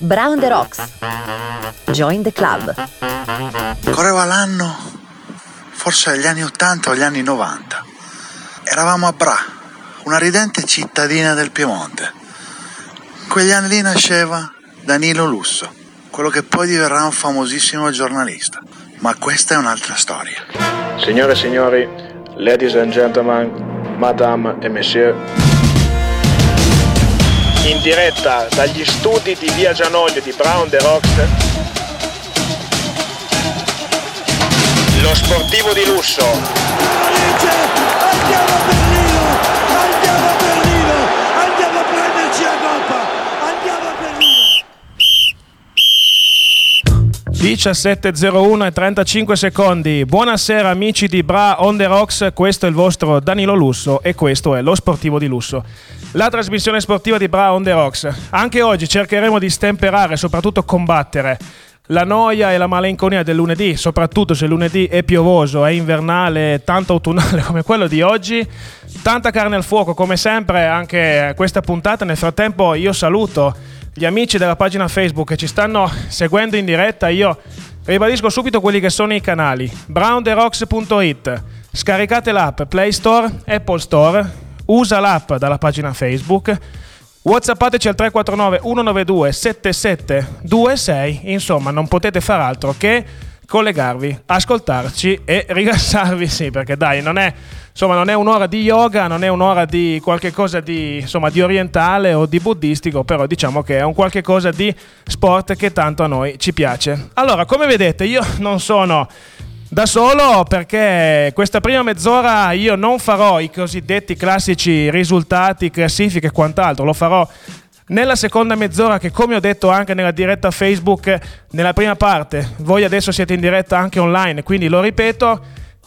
Brown the Rocks. Join the club. Correva l'anno, forse gli anni 80 o gli anni 90. Eravamo a Bra, una ridente cittadina del Piemonte. In quegli anni lì nasceva Danilo Lusso, quello che poi diverrà un famosissimo giornalista. Ma questa è un'altra storia. Signore e signori, ladies and gentlemen, madame e monsieur, in diretta dagli studi di Via Gianoglio di Brown The Rocks, lo sportivo di lusso. Andiamo a Berlino! Andiamo a Berlino! Andiamo a prenderci la coppa! Andiamo a Berlino! 17.01 e 35 secondi. Buonasera amici di Bra On The Rocks, questo è il vostro Danilo Lusso e questo è lo Sportivo di Lusso. La trasmissione sportiva di Bra On The Rocks. Anche oggi cercheremo di stemperare e soprattutto combattere la noia e la malinconia del lunedì, soprattutto se lunedì è piovoso, è invernale, tanto autunnale come quello di oggi. Tanta carne al fuoco come sempre anche questa puntata. Nel frattempo io saluto gli amici della pagina Facebook che ci stanno seguendo in diretta. Io ribadisco subito quelli che sono i canali. brownderocks.it. Scaricate l'app Play Store, Apple Store. Usa l'app dalla pagina Facebook. Whatsappateci al 349 192 7726. Insomma, non potete far altro che collegarvi, ascoltarci e rilassarvi, sì, perché dai, non è, insomma, non è un'ora di yoga, non è un'ora di qualche cosa di, insomma, di orientale o di buddistico, però diciamo che è un qualche cosa di sport che tanto a noi ci piace. Allora, come vedete, io non sono da solo perché questa prima mezz'ora io non farò i cosiddetti classici risultati, classifiche e quant'altro, lo farò nella seconda mezz'ora che come ho detto anche nella diretta Facebook, nella prima parte, voi adesso siete in diretta anche online, quindi lo ripeto,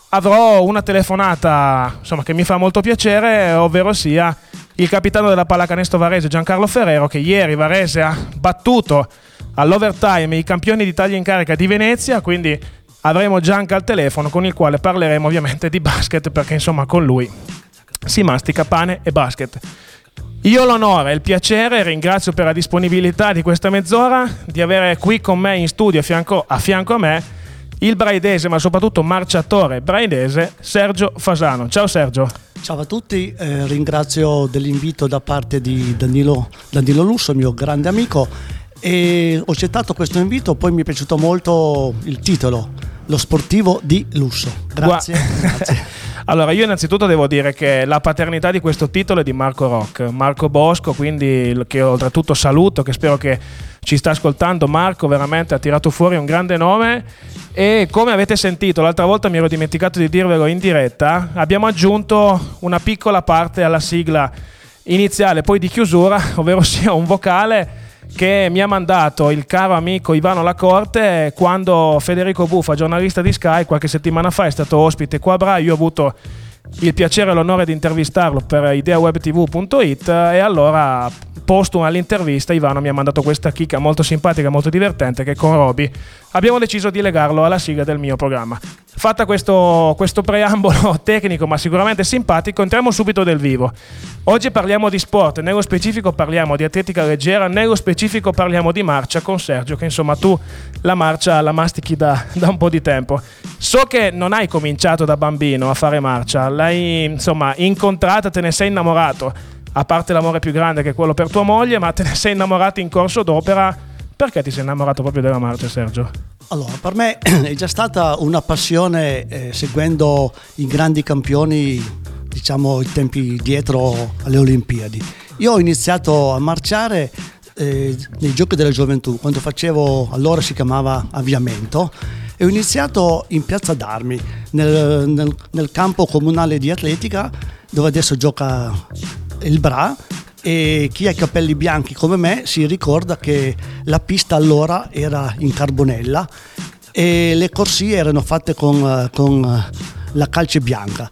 avrò una telefonata insomma, che mi fa molto piacere, ovvero sia il capitano della pallacanestro Varese Giancarlo Ferrero che ieri Varese ha battuto all'overtime i campioni d'Italia in carica di Venezia, quindi avremo Gianca al telefono con il quale parleremo ovviamente di basket perché insomma con lui si mastica pane e basket. Io l'onore e il piacere, ringrazio per la disponibilità di questa mezz'ora, di avere qui con me in studio a fianco a, fianco a me il braidese, ma soprattutto marciatore braidese, Sergio Fasano. Ciao Sergio. Ciao a tutti, eh, ringrazio dell'invito da parte di Danilo, Danilo Lusso, mio grande amico, e ho accettato questo invito, poi mi è piaciuto molto il titolo, Lo sportivo di lusso. Grazie. Gua- grazie. Allora, io innanzitutto devo dire che la paternità di questo titolo è di Marco Rock, Marco Bosco, quindi che oltretutto saluto, che spero che ci sta ascoltando. Marco veramente ha tirato fuori un grande nome e come avete sentito, l'altra volta mi ero dimenticato di dirvelo in diretta, abbiamo aggiunto una piccola parte alla sigla iniziale, poi di chiusura, ovvero sia un vocale che mi ha mandato il caro amico Ivano Lacorte quando Federico Buffa, giornalista di Sky, qualche settimana fa è stato ospite qua a Bra. Io ho avuto il piacere e l'onore di intervistarlo per ideawebtv.it e allora posto all'intervista Ivano mi ha mandato questa chicca molto simpatica, molto divertente che con Roby abbiamo deciso di legarlo alla sigla del mio programma. Fatta questo, questo preambolo tecnico ma sicuramente simpatico, entriamo subito del vivo. Oggi parliamo di sport, nello specifico parliamo di atletica leggera, nello specifico parliamo di marcia con Sergio, che insomma tu la marcia la mastichi da, da un po' di tempo. So che non hai cominciato da bambino a fare marcia, l'hai insomma incontrata, te ne sei innamorato, a parte l'amore più grande che è quello per tua moglie, ma te ne sei innamorato in corso d'opera. Perché ti sei innamorato proprio della marcia, Sergio? Allora, per me è già stata una passione eh, seguendo i grandi campioni, diciamo i tempi dietro alle Olimpiadi. Io ho iniziato a marciare eh, nei giochi della gioventù, quando facevo, allora si chiamava avviamento, e ho iniziato in Piazza d'Armi, nel, nel- nel campo comunale di atletica, dove adesso gioca il Bra, e chi ha i capelli bianchi come me si ricorda che la pista allora era in carbonella e le corsie erano fatte con, eh, con, eh, la calce bianca.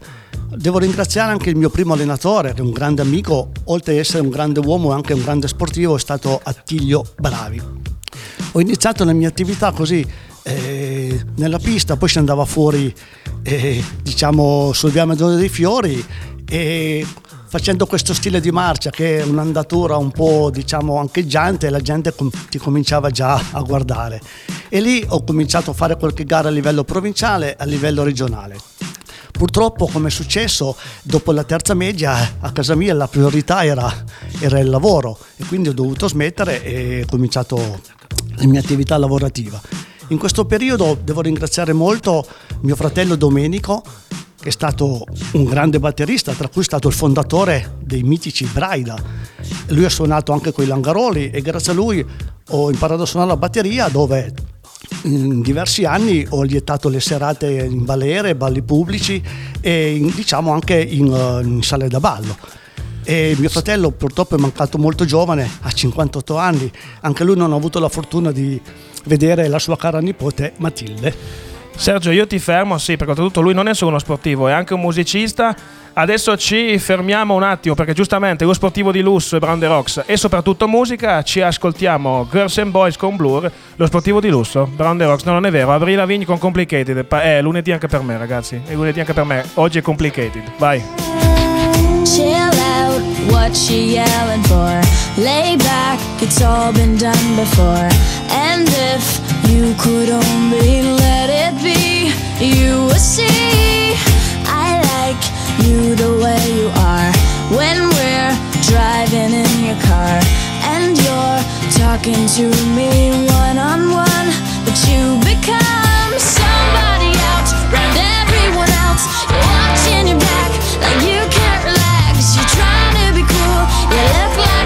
Devo ringraziare anche il mio primo allenatore, che è un grande amico, oltre ad essere un grande uomo e anche un grande sportivo, è stato Attilio Bravi. Ho iniziato la mia attività così eh, nella pista, poi si andava fuori, eh, diciamo, sul via dei Fiori e facendo questo stile di marcia che è un'andatura un po' diciamo ancheggiante la gente com- ti cominciava già a guardare. E lì ho cominciato a fare qualche gara a livello provinciale a livello regionale. Purtroppo, come è successo, dopo la terza media a casa mia la priorità era, era il lavoro. E quindi ho dovuto smettere e ho cominciato la mia attività lavorativa. In questo periodo devo ringraziare molto mio fratello Domenico, è stato un grande batterista, tra cui è stato il fondatore dei mitici Braida. Lui ha suonato anche con i Langaroli e grazie a lui ho imparato a suonare la batteria dove in diversi anni ho lietato le serate in balere, balli pubblici e in, diciamo anche in, uh, in sale da ballo. E mio fratello purtroppo è mancato molto giovane, ha 58 anni, anche lui non ha avuto la fortuna di vedere la sua cara nipote Matilde. Sergio, io ti fermo, sì, perché oltretutto lui non è solo uno sportivo, è anche un musicista. Adesso ci fermiamo un attimo perché giustamente lo sportivo di lusso è Brown the Rocks e soprattutto musica, ci ascoltiamo Girls and Boys con Blur, lo sportivo di lusso, Brown the Rocks, no non è vero, Avril Lavigne con Complicated, è lunedì anche per me ragazzi, è lunedì anche per me, oggi è Complicated, vai. Chill out, what you yelling for? Lay back, it's all been done before. And if you could only let it be, you would see. I like you the way you are when we're driving in your car and you're talking to me one on one, but you become somebody else everyone else. You're watching your back like you can't relax. You're trying to be cool, you look like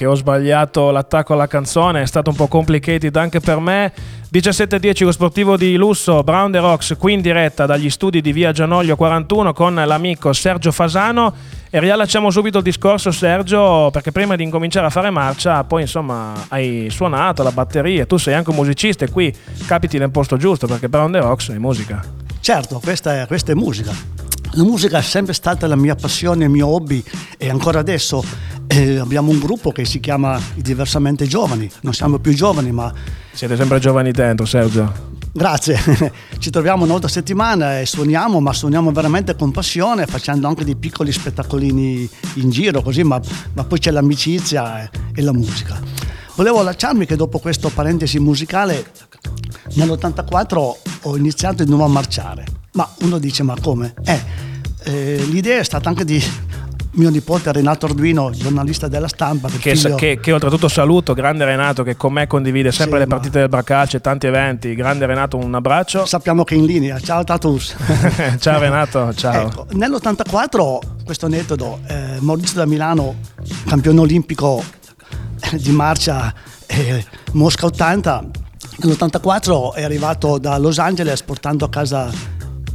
che ho sbagliato l'attacco alla canzone, è stato un po' complicated anche per me. 17.10 lo sportivo di lusso, Brown The Rocks qui in diretta dagli studi di Via Gianoglio 41 con l'amico Sergio Fasano e riallacciamo subito il discorso Sergio perché prima di incominciare a fare marcia poi insomma hai suonato la batteria, tu sei anche un musicista e qui capiti nel posto giusto perché Brown The Rocks è musica. Certo, questa è, questa è musica. La musica è sempre stata la mia passione, il mio hobby e ancora adesso eh, abbiamo un gruppo che si chiama Diversamente Giovani. Non siamo più giovani, ma Siete sempre giovani dentro Sergio. grazie. Ci troviamo una volta a settimana e suoniamo, ma suoniamo veramente con passione, facendo anche dei piccoli spettacolini in giro, così, ma, ma poi c'è l'amicizia e, e la musica. Volevo lasciarmi che dopo questo parentesi musicale, nell'84 ho iniziato di nuovo a marciare. Ma uno dice, ma come? Eh, eh, l'idea è stata anche di mio nipote Renato Arduino, giornalista della stampa. Che, figlio- che- che oltretutto saluto, grande Renato che con me condivide sempre Sì, le ma- partite del Bracalcio e tanti eventi. Grande Renato, un abbraccio. Sappiamo che è in linea. Ciao Tatus. ciao Renato, ciao. Ecco, nell'84, questo aneddoto, eh, Maurizio da Milano, campione olimpico di marcia eh, Mosca 80, nell'84 è arrivato da Los Angeles portando a casa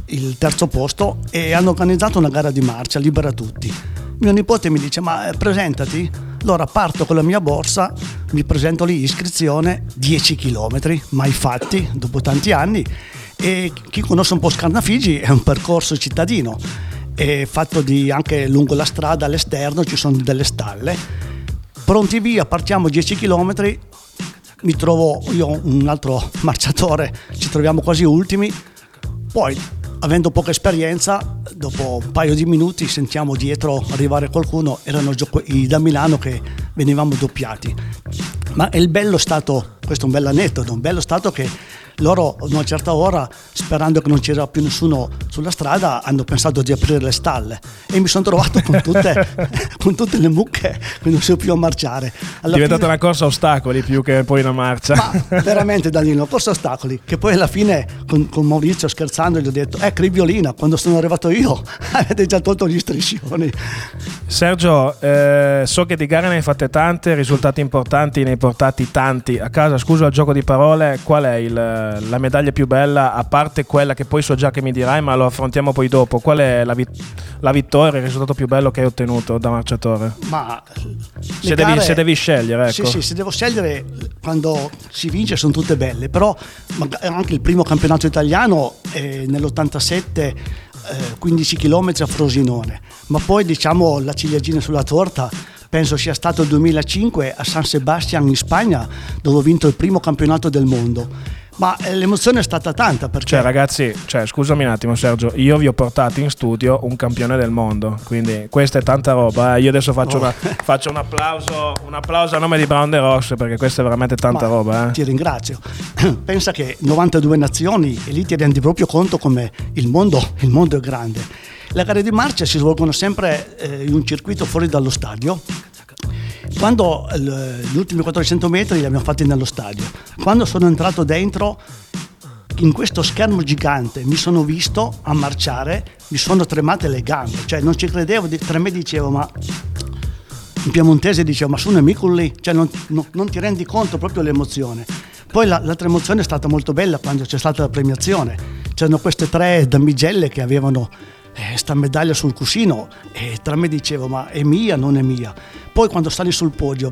il terzo posto e hanno organizzato una gara di marcia libera tutti. Mio nipote mi dice ma eh, presentati, allora parto con la mia borsa, mi presento lì, iscrizione, 10 km, mai fatti dopo tanti anni. E chi conosce un po' Scarnafigi è un percorso cittadino, è fatto di anche lungo la strada all'esterno ci sono delle stalle, pronti via, partiamo 10 km, mi trovo io un altro marciatore, ci troviamo quasi ultimi, poi avendo poca esperienza, dopo un paio di minuti sentiamo dietro arrivare qualcuno, erano i da Milano che venivamo doppiati. Ma il bello è stato, questo è un bel aneddoto, un bello è stato che loro ad una certa ora, sperando che non c'era più nessuno sulla strada, hanno pensato di aprire le stalle e mi sono trovato con tutte, con tutte le mucche che non so più a marciare. È Alla diventata fine- una corsa a ostacoli più che poi una marcia. ma veramente Danilo, corso ostacoli, che poi alla fine con, con Maurizio scherzando gli ho detto, ecco il violina, quando sono arrivato io avete già tolto gli striscioni. Sergio, eh, so che di gare ne hai fatte tante, risultati importanti ne portati tanti a casa. Scusa il gioco di parole, qual è il- la medaglia più bella, a parte quella che poi so già che mi dirai, ma lo affrontiamo poi dopo? Qual è la, vit- la vittoria, il risultato più bello che hai ottenuto da marciatore? Ma Se devi, se devi scegliere, ecco. Sì, sì, se devo scegliere quando si vince sono tutte belle, però anche il primo campionato italiano eh, nell'87 eh, 15 km a Frosinone, ma poi diciamo la ciliegina sulla torta penso sia stato il 2005 a San Sebastian in Spagna dove ho vinto il primo campionato del mondo. Ma eh, l'emozione è stata tanta perché Cioè, ragazzi, cioè, scusami un attimo, Sergio. Io vi ho portato in studio un campione del mondo. Quindi, questa è tanta roba. eh. Io adesso faccio, Oh. una- faccio un, applauso, un applauso a nome di Brown The Rocks perché questa è veramente tanta Ma roba. eh. Ti ringrazio. Pensa che 92 nazioni e lì ti rendi proprio conto come il mondo, il mondo è grande. Le gare di marcia si svolgono sempre eh, in un circuito fuori dallo stadio. Quando eh, gli ultimi 400 metri li abbiamo fatti nello stadio. Quando sono entrato dentro, in questo schermo gigante mi sono visto a marciare, mi sono tremate le gambe, cioè non ci credevo, tra me dicevo ma in piemontese dicevo ma sono amico lì, cioè non, non- non ti rendi conto proprio l'emozione. Poi la- l'altra emozione è stata molto bella quando c'è stata la premiazione, c'erano queste tre damigelle che avevano questa medaglia sul cuscino e tra me dicevo ma è mia, non è mia. Poi quando sali sul podio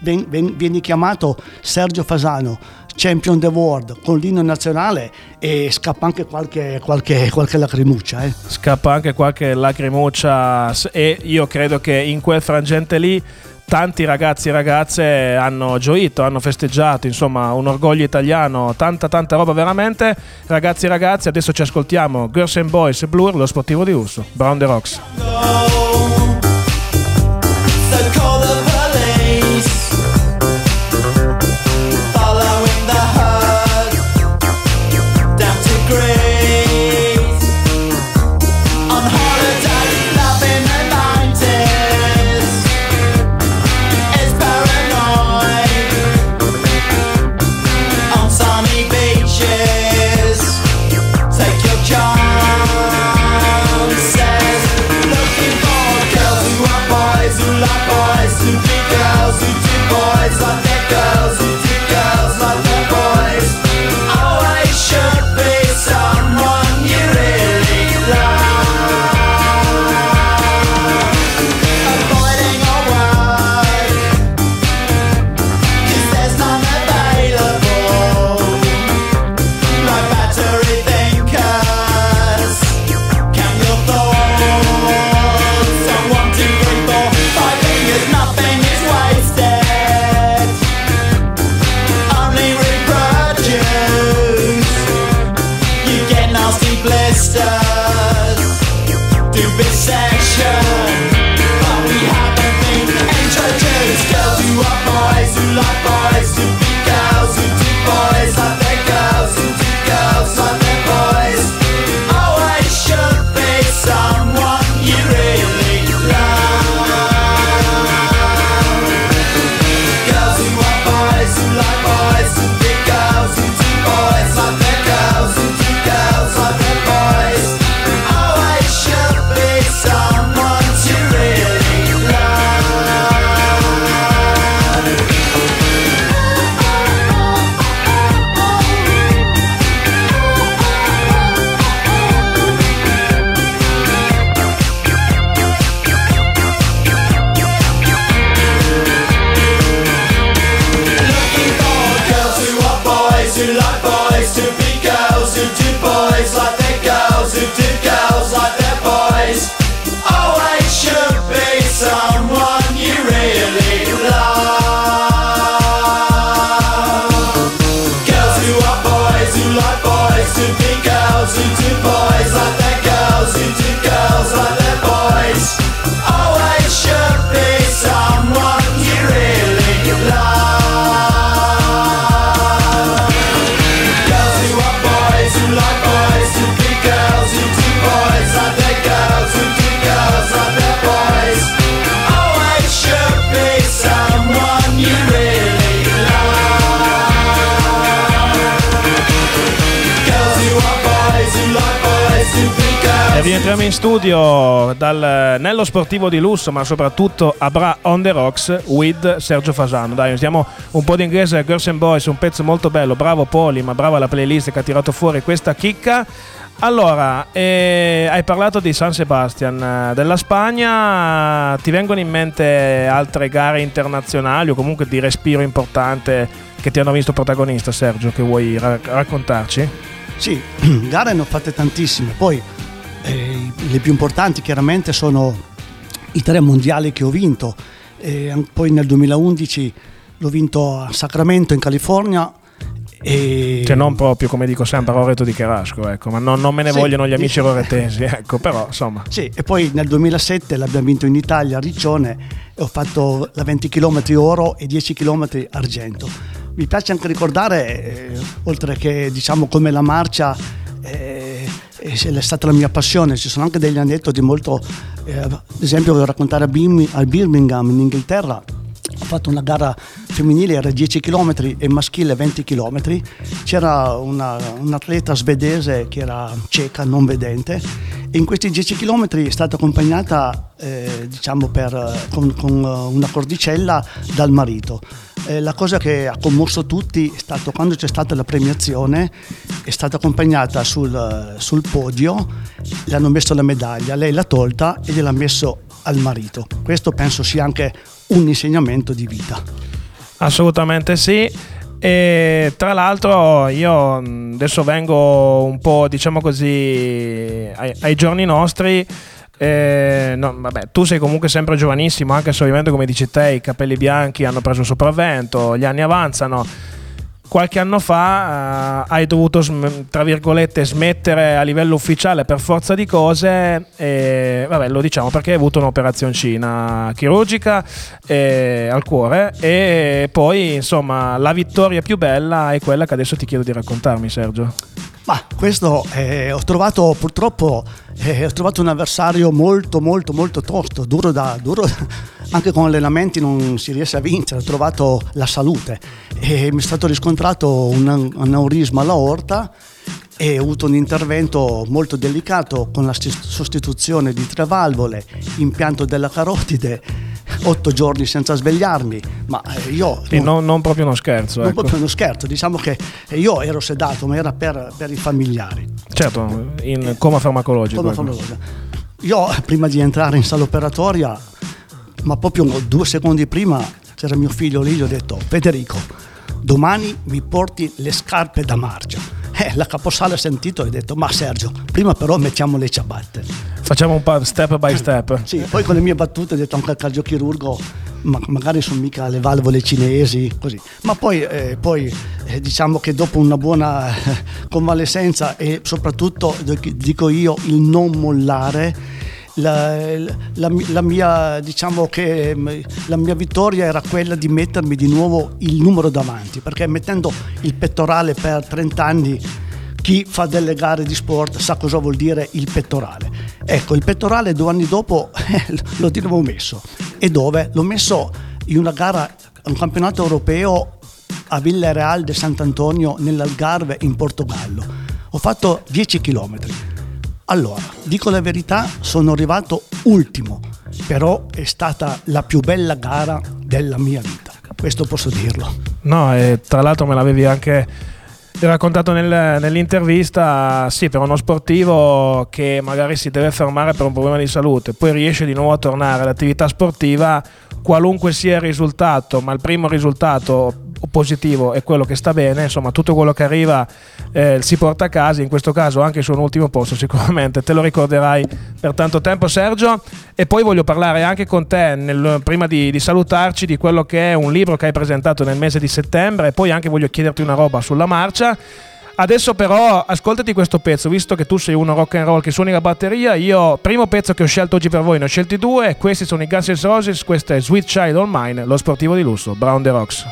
ven- ven- vieni chiamato Sergio Fasano, champion the world con l'inno nazionale e scappa anche qualche, qualche, qualche lacrimuccia. Eh. Scappa anche qualche lacrimuccia. E io credo che in quel frangente lì. Tanti ragazzi e ragazze hanno gioito, hanno festeggiato, insomma, un orgoglio italiano, tanta tanta roba veramente. Ragazzi e ragazze, adesso ci ascoltiamo Girls and Boys Blur, lo sportivo di Urso, Brown the Rocks. So Rientriamo in studio dal, nello sportivo di lusso, ma soprattutto a Bra on the Rocks with Sergio Fasano. Dai, usiamo un po' di inglese, Girls and Boys, un pezzo molto bello. Bravo Poli, ma brava la playlist che ha tirato fuori questa chicca. Allora, eh, hai parlato di San Sebastian eh, della Spagna, ti vengono in mente altre gare internazionali o comunque di respiro importante che ti hanno visto protagonista, Sergio, che vuoi ra- raccontarci? Sì, gare ne ho fatte tantissime, poi eh, le più importanti chiaramente sono i tre mondiali che ho vinto, e an- poi nel 2011 l'ho vinto a Sacramento in California e Cioè non proprio, come dico sempre, Roreto di Cherasco, ecco, ma non, non me ne Sì, vogliono gli amici dici- roretesi, ecco, però insomma. Sì, e poi nel 2007 l'abbiamo vinto in Italia a Riccione e ho fatto la 20 km oro e 10 km argento. Mi piace anche ricordare, eh, oltre che diciamo come la marcia, eh, è stata la mia passione, ci sono anche degli aneddoti molto, eh, ad esempio voglio raccontare a, Birmi- a Birmingham in Inghilterra, ho fatto una gara femminile, era 10 km e maschile 20 km. C'era una, un'atleta svedese che era cieca, non vedente, e in questi 10 km è stata accompagnata eh, diciamo per, con, con una cordicella dal marito. Eh, la cosa che ha commosso tutti è stato quando c'è stata la premiazione, è stata accompagnata sul, sul podio, le hanno messo la medaglia, lei l'ha tolta e gliel'ha messo al marito. Questo penso sia anche un insegnamento di vita. Assolutamente sì. E tra l'altro io adesso vengo un po', diciamo così, ai, ai giorni nostri. Eh, no, vabbè, tu sei comunque sempre giovanissimo, anche se ovviamente come dici te i capelli bianchi hanno preso il sopravvento, gli anni avanzano. Qualche anno fa eh, hai dovuto, tra virgolette, smettere a livello ufficiale per forza di cose, e, vabbè, lo diciamo perché hai avuto un'operazioncina chirurgica eh, al cuore e poi, insomma, la vittoria più bella è quella che adesso ti chiedo di raccontarmi, Sergio. Ma questo eh, ho trovato purtroppo eh, ho trovato un avversario molto molto molto tosto, duro da duro, anche con allenamenti non si riesce a vincere, ho trovato la salute. E mi è stato riscontrato un an- aneurisma all'aorta e ho avuto un intervento molto delicato con la sti- sostituzione di tre valvole, impianto della carotide, otto giorni senza svegliarmi, ma eh, io Quindi non, non proprio uno scherzo. non Ecco. proprio uno scherzo, diciamo che io ero sedato, ma era per, per i familiari. Certo, in coma farmacologico. Come ecco. loro? Io prima di entrare in sala operatoria, ma proprio due secondi prima, c'era mio figlio lì, gli ho detto Federico, domani mi porti le scarpe da marcia. Eh, la caposala ha sentito e ha detto ma Sergio, prima però mettiamo le ciabatte. Facciamo un po' step by step. Sì, poi con le mie battute ho detto anche al cardiochirurgo, ma magari sono mica le valvole cinesi, così. Ma poi, eh, poi, eh, diciamo che dopo una buona eh, convalescenza e soprattutto, dico io, il non mollare, la, la- la mia, diciamo mm, la mia vittoria era quella di mettermi di nuovo il numero davanti, perché mettendo il pettorale per 30 anni chi fa delle gare di sport sa cosa vuol dire il pettorale. Ecco, il pettorale due anni dopo eh, lo avevo messo. E dove? L'ho messo in una gara, un campionato europeo a Villareal de Sant'Antonio nell'Algarve in Portogallo. Ho fatto 10 km. Allora, dico la verità, sono arrivato ultimo, però è stata la più bella gara della mia vita. Questo posso dirlo. No, e tra l'altro me l'avevi anche raccontato nel- nell'intervista, sì, per uno sportivo che magari si deve fermare per un problema di salute, poi riesce di nuovo a tornare all'attività sportiva, qualunque sia il risultato, ma il primo risultato positivo è quello che sta bene, insomma tutto quello che arriva eh, si porta a casa, in questo caso anche il suo ultimo posto sicuramente, te lo ricorderai per tanto tempo Sergio. E poi voglio parlare anche con te nel- prima di, di salutarci di quello che è un libro che hai presentato nel mese di settembre. E poi anche voglio chiederti una roba sulla marcia. Adesso però ascoltati questo pezzo, visto che tu sei uno rock and roll che suoni la batteria, io primo pezzo che ho scelto oggi per voi, ne ho scelti due, questi sono i Guns N' Roses, questo è Sweet Child All Mine, lo sportivo di lusso, Brown the Rocks.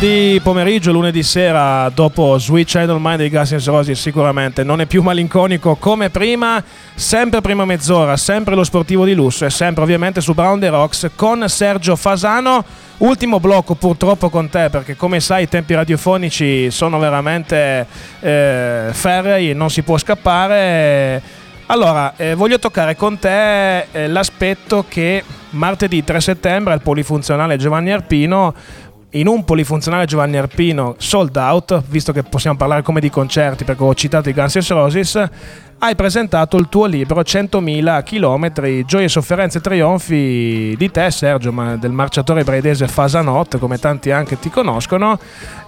Lunedì pomeriggio, lunedì sera, dopo Sweet Child of Mine dei Gas N' Roses, sicuramente non è più malinconico come prima, sempre prima mezz'ora, sempre lo sportivo di lusso e sempre ovviamente su Brown the Rocks con Sergio Fasano. Ultimo blocco purtroppo con te perché come sai i tempi radiofonici sono veramente eh, ferrei, non si può scappare. Allora, eh, voglio toccare con te eh, l'aspetto che martedì 3 settembre al polifunzionale Giovanni Arpino in un polifunzionale Giovanni Arpino sold out, visto che possiamo parlare come di concerti perché ho citato i Guns N' Roses, hai presentato il tuo libro 100.000 km, gioie, sofferenze e trionfi di te Sergio, ma del marciatore braidese Fasanot, come tanti anche ti conoscono,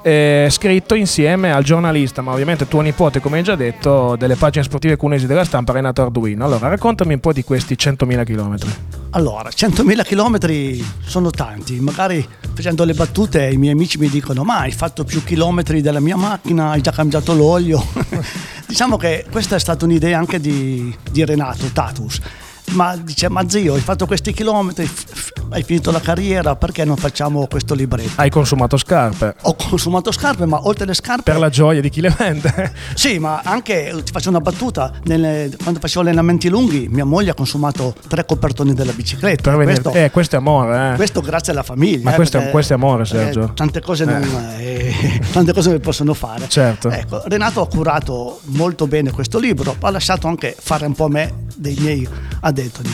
eh, scritto insieme al giornalista, ma ovviamente tuo nipote, come hai già detto, delle pagine sportive cunesi della stampa, Renato Arduino. Allora, raccontami un po' di questi 100.000 km. Allora, 100.000 km sono tanti, magari facendo le battute i miei amici mi dicono ma hai fatto più chilometri della mia macchina, hai già cambiato l'olio. diciamo che questa è stata un'idea anche di, di Renato Tatus. Ma dice, ma zio, hai fatto questi chilometri, hai finito la carriera, perché non facciamo questo libretto? Hai consumato scarpe Ho consumato scarpe, ma oltre le scarpe... per la gioia di chi le vende. Sì, ma anche, ti faccio una battuta, nelle- quando facevo allenamenti lunghi, mia moglie ha consumato tre copertoni della bicicletta. Venire- questo, eh, questo è amore, eh. questo grazie alla famiglia. Ma eh, questo è- perché, questo è amore, eh, Sergio. tante cose non, eh, tante cose non possono fare. Certo. Ecco, Renato ha curato molto bene questo libro, ha lasciato anche fare un po' a me dei miei aneddoti.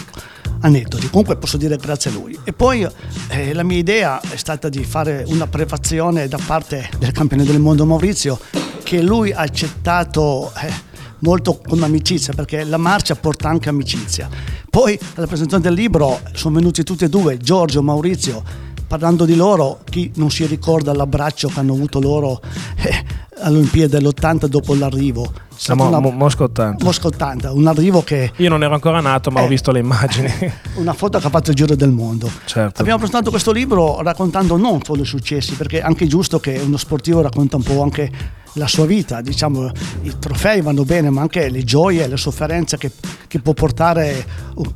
aneddoti. Comunque posso dire grazie a lui. E poi eh, la mia idea è stata di fare una prefazione da parte del campione del mondo Maurizio che lui ha accettato eh, molto con amicizia perché la marcia porta anche amicizia. Poi alla presentazione del libro sono venuti tutti e due, Giorgio, Maurizio, parlando di loro, chi non si ricorda l'abbraccio che hanno avuto loro eh, all'Olimpiade dell'80 dopo l'arrivo. È stata Mo- una- Mo- Mosca 80. Mosca 80, un arrivo che Io non ero ancora nato, ma ho Eh. visto le immagini. una foto che ha fatto il giro del mondo. Certo. Abbiamo presentato questo libro raccontando non solo i successi, perché è anche giusto che uno sportivo racconta un po' anche la sua vita, diciamo, i trofei vanno bene, ma anche le gioie e le sofferenze che, che può portare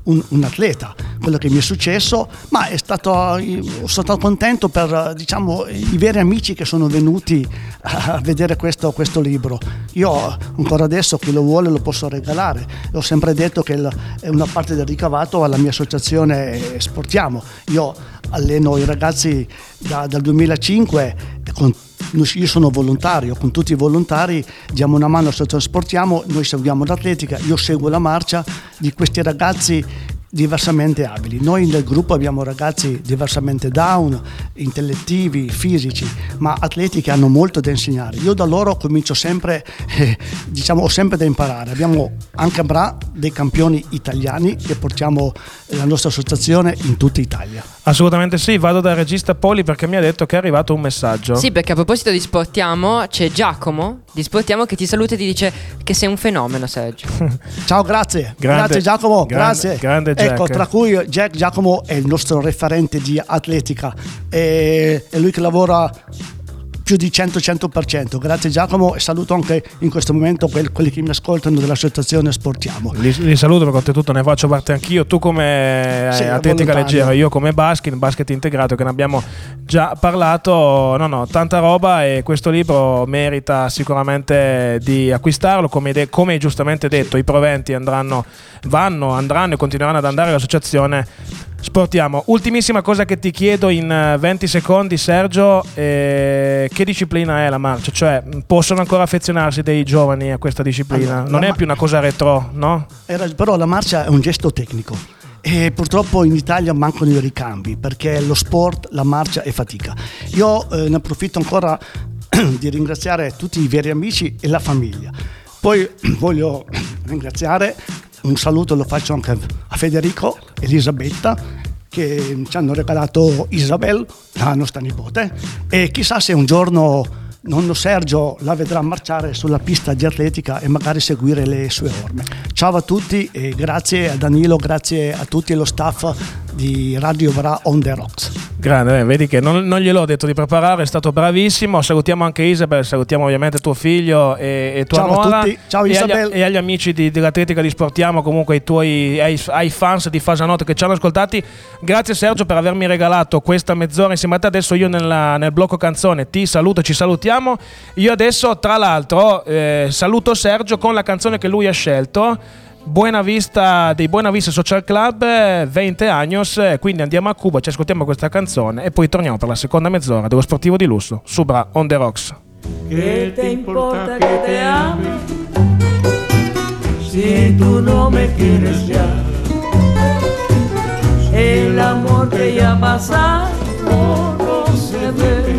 un, un- atleta. Quello che mi è successo, ma è stato, sono stato contento per diciamo, i veri amici che sono venuti a vedere questo, questo libro. Io ancora adesso chi lo vuole lo posso regalare. Ho sempre detto che è una parte del ricavato alla mia associazione Sportiamo. Io alleno i ragazzi da- dal 2005 e con- io sono volontario, con tutti i volontari diamo una mano all'associazione Sportiamo, noi seguiamo l'atletica, io seguo la marcia di questi ragazzi diversamente abili. Noi nel gruppo abbiamo ragazzi diversamente down, intellettivi, fisici, ma atleti che hanno molto da insegnare. Io da loro comincio sempre, eh, diciamo, ho sempre da imparare. Abbiamo anche a Bra dei campioni italiani che portiamo la nostra associazione in tutta Italia. Assolutamente sì, vado dal regista Poli perché mi ha detto che è arrivato un messaggio. Sì, perché a proposito di Sportiamo, c'è Giacomo di Sportiamo che ti saluta e ti dice che sei un fenomeno, Sergio. Ciao, grazie. Grande- grazie Giacomo, grande- grazie. grande Ecco, Jack. tra cui Jack Giacomo è il nostro referente di atletica e è lui che lavora più di 100-100%. Grazie Giacomo e saluto anche in questo momento quel- quelli che mi ascoltano dell'associazione Sportiamo. Li, li saluto perché oltretutto ne faccio parte anch'io. Tu come eh, Sì, atletica leggera, io come basket, basket integrato che ne abbiamo già parlato. No, no, tanta roba e questo libro merita sicuramente di acquistarlo. Come, de- come giustamente detto, i proventi andranno, vanno, andranno e continueranno ad andare all'associazione. Sportiamo. Ultimissima cosa che ti chiedo in eh, 20 secondi, Sergio, eh, che disciplina è la marcia? Cioè, possono ancora affezionarsi dei giovani a questa disciplina? Allora, non è ma- più una cosa retro, no? Era- però la marcia è un gesto tecnico e purtroppo in Italia mancano i ricambi perché lo sport, la marcia è fatica. Io eh, ne approfitto ancora di ringraziare tutti i veri amici e la famiglia. Poi voglio ringraziare, un saluto lo faccio anche a Federico, Elisabetta, che ci hanno regalato Isabel, la nostra nipote, e chissà se un giorno nonno Sergio la vedrà marciare sulla pista di atletica e magari seguire le sue orme. Ciao a tutti e grazie a Danilo, grazie a tutti e lo staff di Radio Bra On The Rocks. Grande, eh, vedi che non, non gliel'ho detto di preparare, è stato bravissimo. Salutiamo anche Isabel, salutiamo ovviamente tuo figlio e, e tua Ciao a nuora. tutti. Ciao, e agli- Isabel. E agli, amici di- dell'Atletica di Sportiamo, comunque ai tuoi ai, ai fans di Fasanotte che ci hanno ascoltati. Grazie Sergio per avermi regalato questa mezz'ora insieme a te. Adesso io nella- nel blocco canzone ti saluto, ci salutiamo. Io adesso, tra l'altro, eh, saluto Sergio con la canzone che lui ha scelto. Buena Vista dei Buena Vista Social Club eh, 20 años eh, quindi andiamo a Cuba ci ascoltiamo questa canzone e poi torniamo per la seconda mezz'ora dello sportivo di lusso su Bra on the Rocks ¿Qué te importa que te ame si tú no me quieres ya? El amor que ya pasado no se debe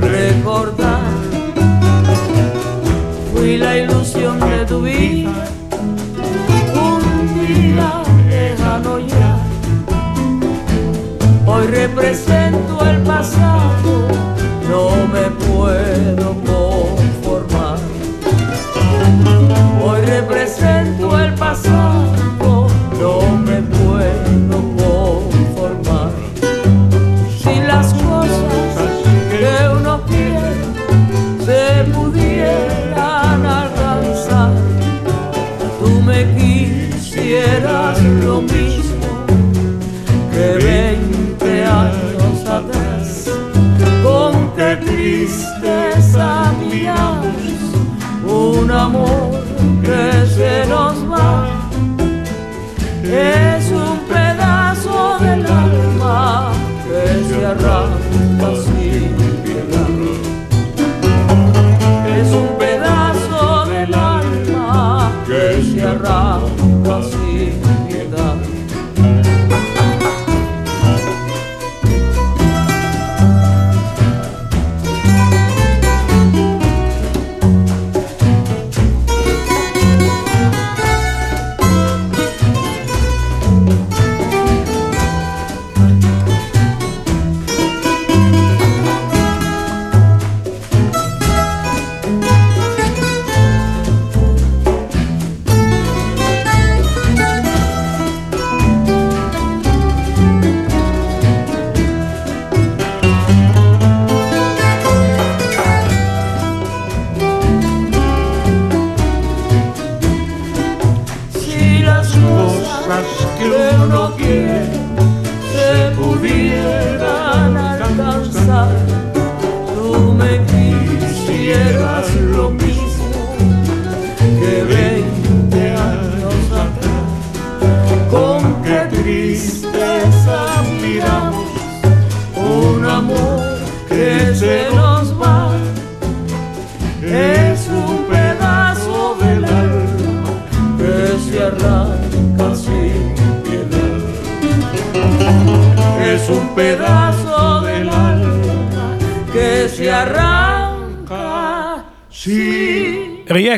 recordar. Fui la ilusión de tu vida, Represento el pasado, no me puedo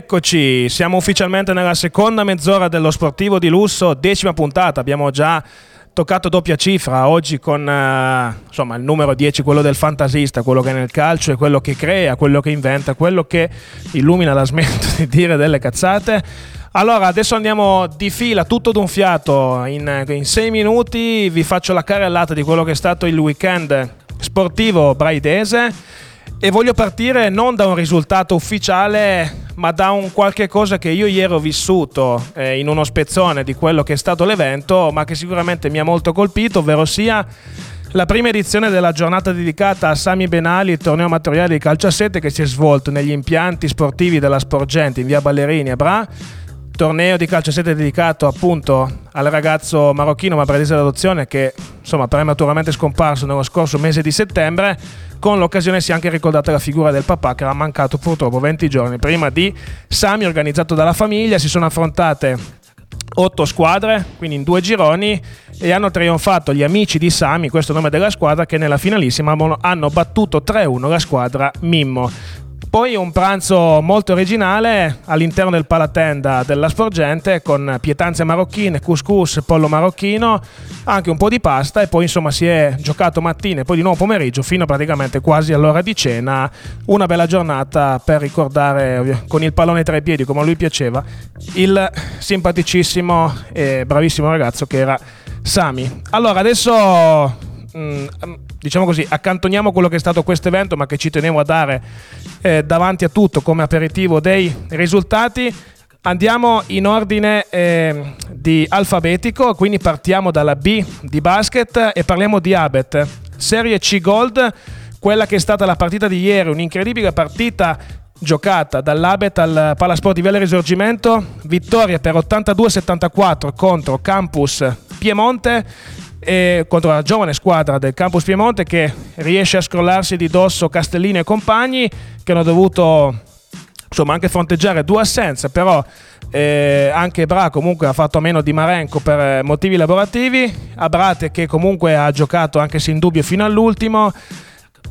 sin Rieccoci, siamo ufficialmente nella seconda mezz'ora dello sportivo di lusso, decima puntata, abbiamo già toccato doppia cifra oggi con eh, insomma il numero 10, quello del fantasista, quello che è nel calcio è quello che crea, quello che inventa, quello che illumina la smetto di dire delle cazzate. Allora, adesso andiamo di fila, tutto d'un fiato, in, in sei minuti vi faccio la carrellata di quello che è stato il weekend sportivo braidese e voglio partire non da un risultato ufficiale, ma da un qualche cosa che io ieri ho vissuto eh, in uno spezzone di quello che è stato l'evento, ma che sicuramente mi ha molto colpito, ovvero sia la prima edizione della giornata dedicata a Sami Benali, il torneo amatoriale di calcio a sette che si è svolto negli impianti sportivi della Sporgente in via Ballerini a Bra. Torneo di calcio a sette dedicato appunto al ragazzo marocchino ma bradese d'adozione che insomma prematuramente scomparso nello scorso mese di settembre. Con l'occasione si è anche ricordata la figura del papà che era mancato purtroppo 20 giorni prima di Sami, organizzato dalla famiglia. Si sono affrontate otto squadre, quindi in due gironi, e hanno trionfato gli amici di Sami, questo nome della squadra, che nella finalissima hanno battuto 3-1 la squadra Mimmo. Poi un pranzo molto originale all'interno del palatenda della Sporgente con pietanze marocchine, couscous, pollo marocchino, anche un po' di pasta e poi insomma si è giocato mattina e poi di nuovo pomeriggio fino praticamente quasi all'ora di cena. Una bella giornata per ricordare con il pallone tra i piedi come a lui piaceva il simpaticissimo e bravissimo ragazzo che era Sami. Allora adesso mm, diciamo così, accantoniamo quello che è stato questo evento, ma che ci tenevo a dare eh, davanti a tutto come aperitivo dei risultati. Andiamo in ordine eh, di alfabetico, quindi partiamo dalla B di basket e parliamo di Abet. Serie C Gold, quella che è stata la partita di ieri, un'incredibile partita giocata dall'Abet al Palasport di Villa Risorgimento, vittoria per 82-74 contro Campus Piemonte e contro la giovane squadra del Campus Piemonte che riesce a scrollarsi di dosso Castellini e compagni che hanno dovuto insomma anche fronteggiare due assenze però eh, anche Bra comunque ha fatto meno di Marenco per eh, motivi lavorativi. Abrate che comunque ha giocato anche se in dubbio fino all'ultimo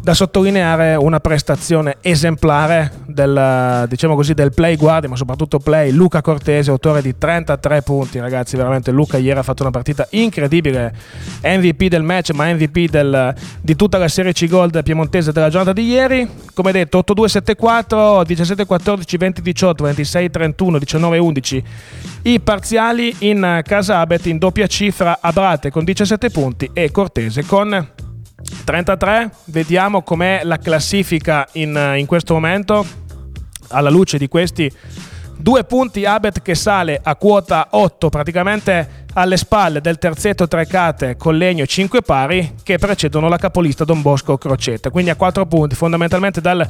da sottolineare una prestazione esemplare del, diciamo così, del play guardia, ma soprattutto play. Luca Cortese, autore di 33 punti, ragazzi, veramente. Luca ieri ha fatto una partita incredibile, MVP del match, ma MVP del, di tutta la Serie C Gold piemontese della giornata di ieri, come detto 8-2-7-4, 17-14, 20-18, 26-31, 19-11, i parziali in casa Abet in doppia cifra Abrate con 17 punti e Cortese con 33, vediamo com'è la classifica in, in, questo momento. Alla luce di questi due punti, Abet che sale a quota 8, praticamente alle spalle del terzetto Trecate con legno e 5 pari che precedono la capolista Don Bosco Crocetta. Quindi a 4 punti, fondamentalmente dal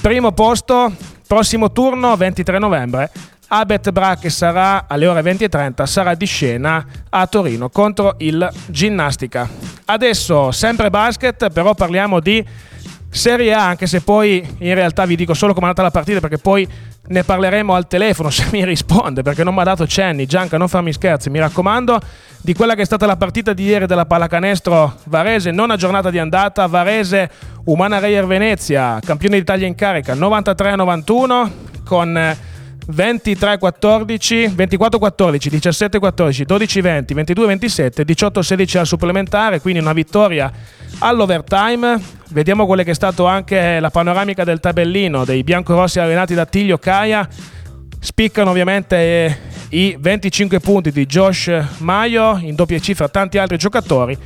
primo posto. Prossimo turno, 23 novembre. Abet Bra che sarà alle ore 20.30 sarà di scena a Torino contro il Ginnastica. Adesso sempre basket, però parliamo di Serie A, anche se poi in realtà vi dico solo come è andata la partita perché poi ne parleremo al telefono se mi risponde perché non mi ha dato cenni. Gianca, non farmi scherzi, mi raccomando, di quella che è stata la partita di ieri della pallacanestro Varese, non a giornata di andata, Varese Umana Reyer Venezia, campione d'Italia in carica 93-91 con 23-14, 24-14, 17-14, 12-20, 22-27, 18-16 al supplementare, quindi una vittoria all'overtime. Vediamo quella che è stata anche la panoramica del tabellino dei biancorossi allenati da Tiglio Caia. Spiccano ovviamente i 25 punti di Josh Maio in doppia cifra tanti altri giocatori.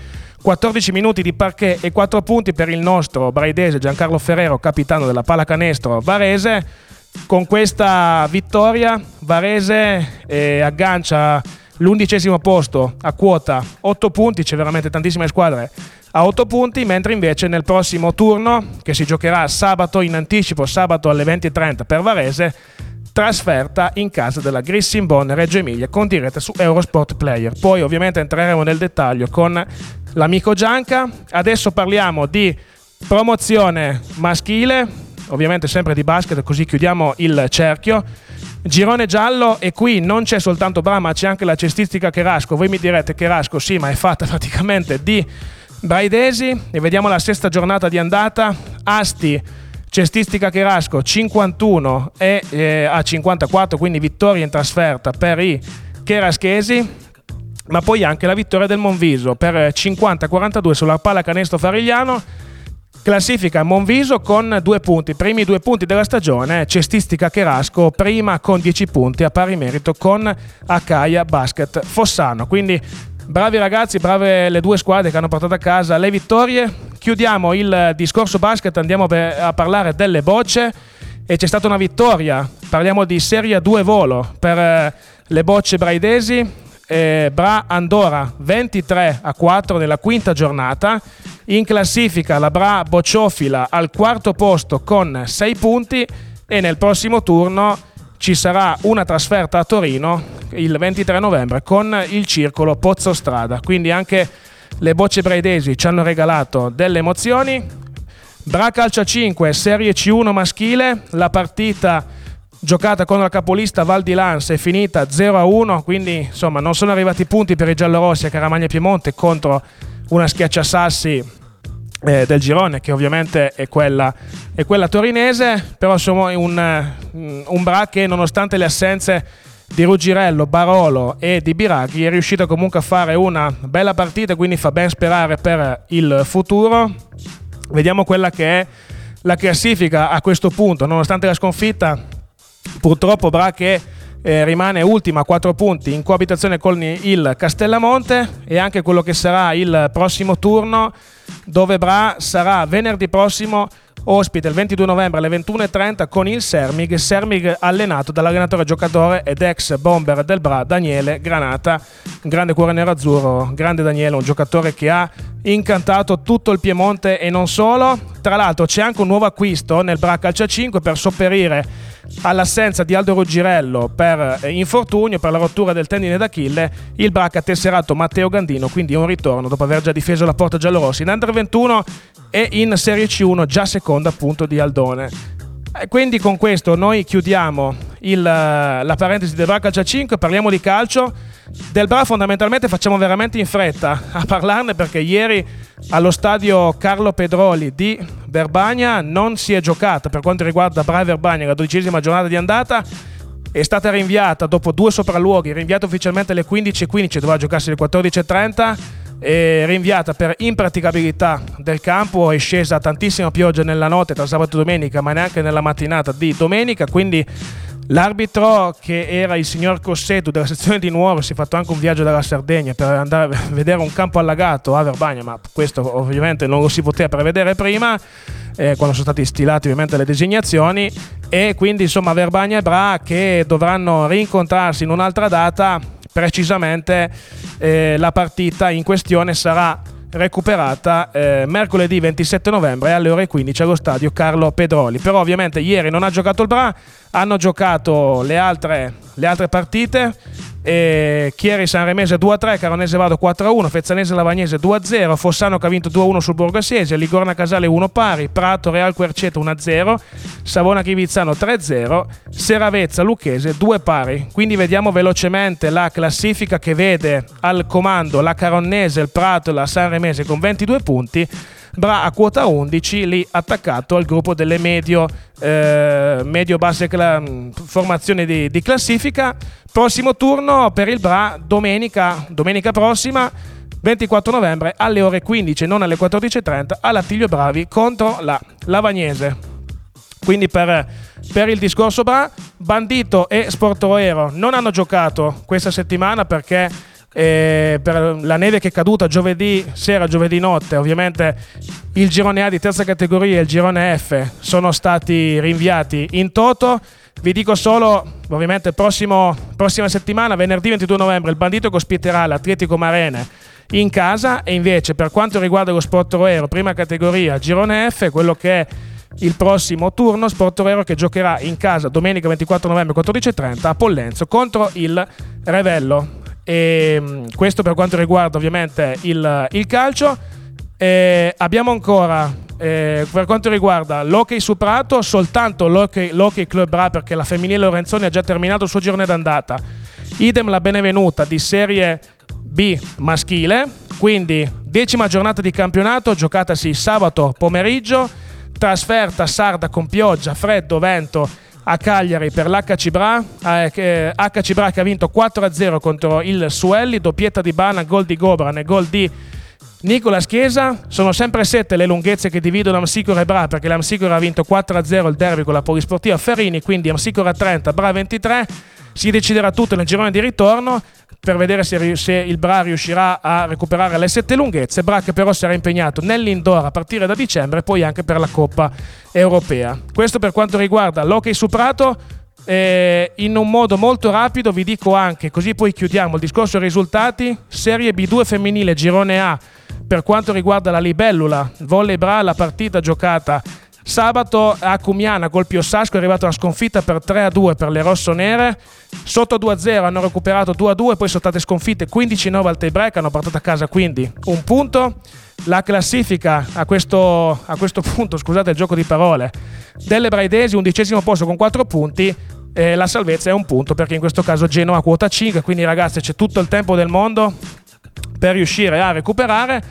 14 minuti di parquet e 4 punti per il nostro braidese Giancarlo Ferrero, capitano della pallacanestro Varese con questa vittoria Varese eh, aggancia l'undicesimo posto a quota 8 punti, c'è veramente tantissime squadre a 8 punti, mentre invece nel prossimo turno, che si giocherà sabato in anticipo, sabato alle 20.30 per Varese, trasferta in casa della Grissin Reggio Emilia con diretta su Eurosport Player. Poi ovviamente entreremo nel dettaglio con l'amico Gianca. Adesso parliamo di promozione maschile ovviamente sempre di basket, così chiudiamo il cerchio. Girone giallo e qui non c'è soltanto Brama, c'è anche la cestistica Cherasco. Voi mi direte Cherasco sì, ma è fatta praticamente di Braidesi e vediamo la sesta giornata di andata. Asti, cestistica Cherasco 51 e eh, a 54, quindi vittoria in trasferta per i Cheraschesi ma poi anche la vittoria del Monviso per 50-42 sulla palla canestro Farigliano Classifica Monviso con due punti, primi due punti della stagione, cestistica Cherasco prima con 10 punti a pari merito con Acaia Basket Fossano. Quindi bravi ragazzi, brave le due squadre che hanno portato a casa le vittorie. Chiudiamo il discorso basket, andiamo a parlare delle bocce e c'è stata una vittoria, parliamo di Serie 2 volo per eh, le bocce braidesi eh, Bra Andorra 23 a 4 nella quinta giornata. In classifica la Bra Bocciofila al quarto posto con 6 punti e nel prossimo turno ci sarà una trasferta a Torino il 23 novembre con il circolo Pozzo Strada. Quindi anche le bocce braidesi ci hanno regalato delle emozioni. Bra Calcio 5, Serie C1 maschile, la partita giocata con la capolista Val di Lance è finita 0-1, quindi insomma non sono arrivati punti per i giallorossi a Caramagna Piemonte contro una schiacciasassi eh, del girone che ovviamente è quella, è quella torinese, però insomma un, un Bra che nonostante le assenze di Ruggirello, Barolo e di Biraghi è riuscito comunque a fare una bella partita, quindi fa ben sperare per il futuro. Vediamo quella che è la classifica a questo punto, nonostante la sconfitta Purtroppo Bra che eh, rimane ultima a 4 punti in coabitazione con il Castellamonte e anche quello che sarà il prossimo turno dove Bra sarà venerdì prossimo ospite il 22 novembre alle 21.30 con il Sermig, Sermig allenato dall'allenatore giocatore ed ex bomber del Bra Daniele Granata, grande cuore nero-azzurro, grande Daniele, un giocatore che ha incantato tutto il Piemonte e non solo. Tra l'altro c'è anche un nuovo acquisto nel Bra Calcia 5 per sopperire all'assenza di Aldo Ruggirello per eh, infortunio, per la rottura del tendine d'Achille, il Brac ha tesserato Matteo Gandino, quindi un ritorno dopo aver già difeso la porta giallorossi in Under 21 e in Serie C1 già seconda appunto di Aldone. E quindi con questo noi chiudiamo il, la parentesi del Bra Calcio 5, parliamo di calcio. Del Bra fondamentalmente facciamo veramente in fretta a parlarne perché ieri allo stadio Carlo Pedroli di Verbagna non si è giocata per quanto riguarda Bra e Verbagna la dodicesima giornata di andata è stata rinviata dopo due sopralluoghi, rinviata ufficialmente alle 15.15, doveva giocarsi alle 14.30 è rinviata per impraticabilità del campo, è scesa tantissima pioggia nella notte tra sabato e domenica, ma neanche nella mattinata di domenica, quindi l'arbitro che era il signor Cossetto della sezione di Nuoro si è fatto anche un viaggio dalla Sardegna per andare a vedere un campo allagato a Verbagna, ma questo ovviamente non lo si poteva prevedere prima. Eh, quando sono stati stilati ovviamente le designazioni e quindi insomma Verbagna e Bra che dovranno rincontrarsi in un'altra data precisamente eh, la partita in questione sarà recuperata eh, mercoledì 27 novembre alle ore 15 allo stadio Carlo Pedroli. Però ovviamente ieri non ha giocato il Bra, hanno giocato le altre, le altre partite. E Chieri Sanremese 2-3, Caronese Vado 4-1, Fezzanese Lavagnese 2-0, Fossano che ha vinto 2-1 sul Borgosese, Ligorna Casale 1 pari, Prato Real Querceto 1-0, Savona Chivizzano 3-0, Seravezza Lucchese 2 pari. Quindi vediamo velocemente la classifica che vede al comando la Caronnese, il Prato e la Sanremese con 22 punti. Bra a quota 11, lì attaccato al gruppo delle medio, eh, medio basse cla- formazioni di, di classifica. Prossimo turno per il Bra domenica, domenica prossima. 24 novembre alle ore 15, non alle 14.30, all'Attilio Bravi contro la Lavagnese. Quindi per, per il discorso Bra, Bandito e Sportoero non hanno giocato questa settimana perché eh, per la neve che è caduta giovedì sera, giovedì notte, ovviamente il girone A di terza categoria e il girone F sono stati rinviati in toto. Vi dico solo, ovviamente, prossimo, prossima settimana, venerdì 22 novembre, il Bandito che ospiterà l'Atletico Marene in casa e invece per quanto riguarda lo Sport Roero, prima categoria, girone F, quello che è il prossimo turno, Sport Roero che giocherà in casa domenica 24 novembre 14.30 a Pollenzo contro il Revello. E mh, questo per quanto riguarda ovviamente il, il calcio. E abbiamo ancora eh, per quanto riguarda l'hockey su prato, soltanto l'hockey, l'hockey Club Bra perché la femminile Lorenzoni ha già terminato il suo girone d'andata. Idem la benevenuta di Serie B maschile, quindi decima giornata di campionato giocatasi sabato pomeriggio, trasferta sarda con pioggia, freddo, vento a Cagliari per l'HC Bra, eh, HC Bra che ha vinto 4-0 contro il Suelli, doppietta di Bana, gol di Gobran e gol di Nicola Chiesa, sono sempre sette le lunghezze che dividono Amsicora e Bra perché l'Amsicora ha vinto 4-0 il derby con la polisportiva Ferrini, quindi Amsicora 30, Bra 23. Si deciderà tutto nel girone di ritorno per vedere se, se il Bra riuscirà a recuperare le sette lunghezze. Bra che però sarà impegnato nell'indoor a partire da dicembre e poi anche per la Coppa Europea. Questo per quanto riguarda l'hockey su Prato. Eh, in un modo molto rapido vi dico anche, così poi chiudiamo il discorso risultati, Serie B2 femminile girone A per quanto riguarda la libellula, volley bra, la partita giocata sabato a Cumiana col Piossasco è arrivata una sconfitta per 3-2 per le rossonere, sotto 2-0 hanno recuperato 2-2, poi sono state sconfitte 15-9 al tie break, hanno portato a casa quindi un punto. La classifica a questo, a questo punto, scusate il gioco di parole, delle Braidesi, undicesimo posto con 4 punti, eh, la salvezza è un punto perché in questo caso Genoa quota 5, quindi ragazzi c'è tutto il tempo del mondo per riuscire a recuperare.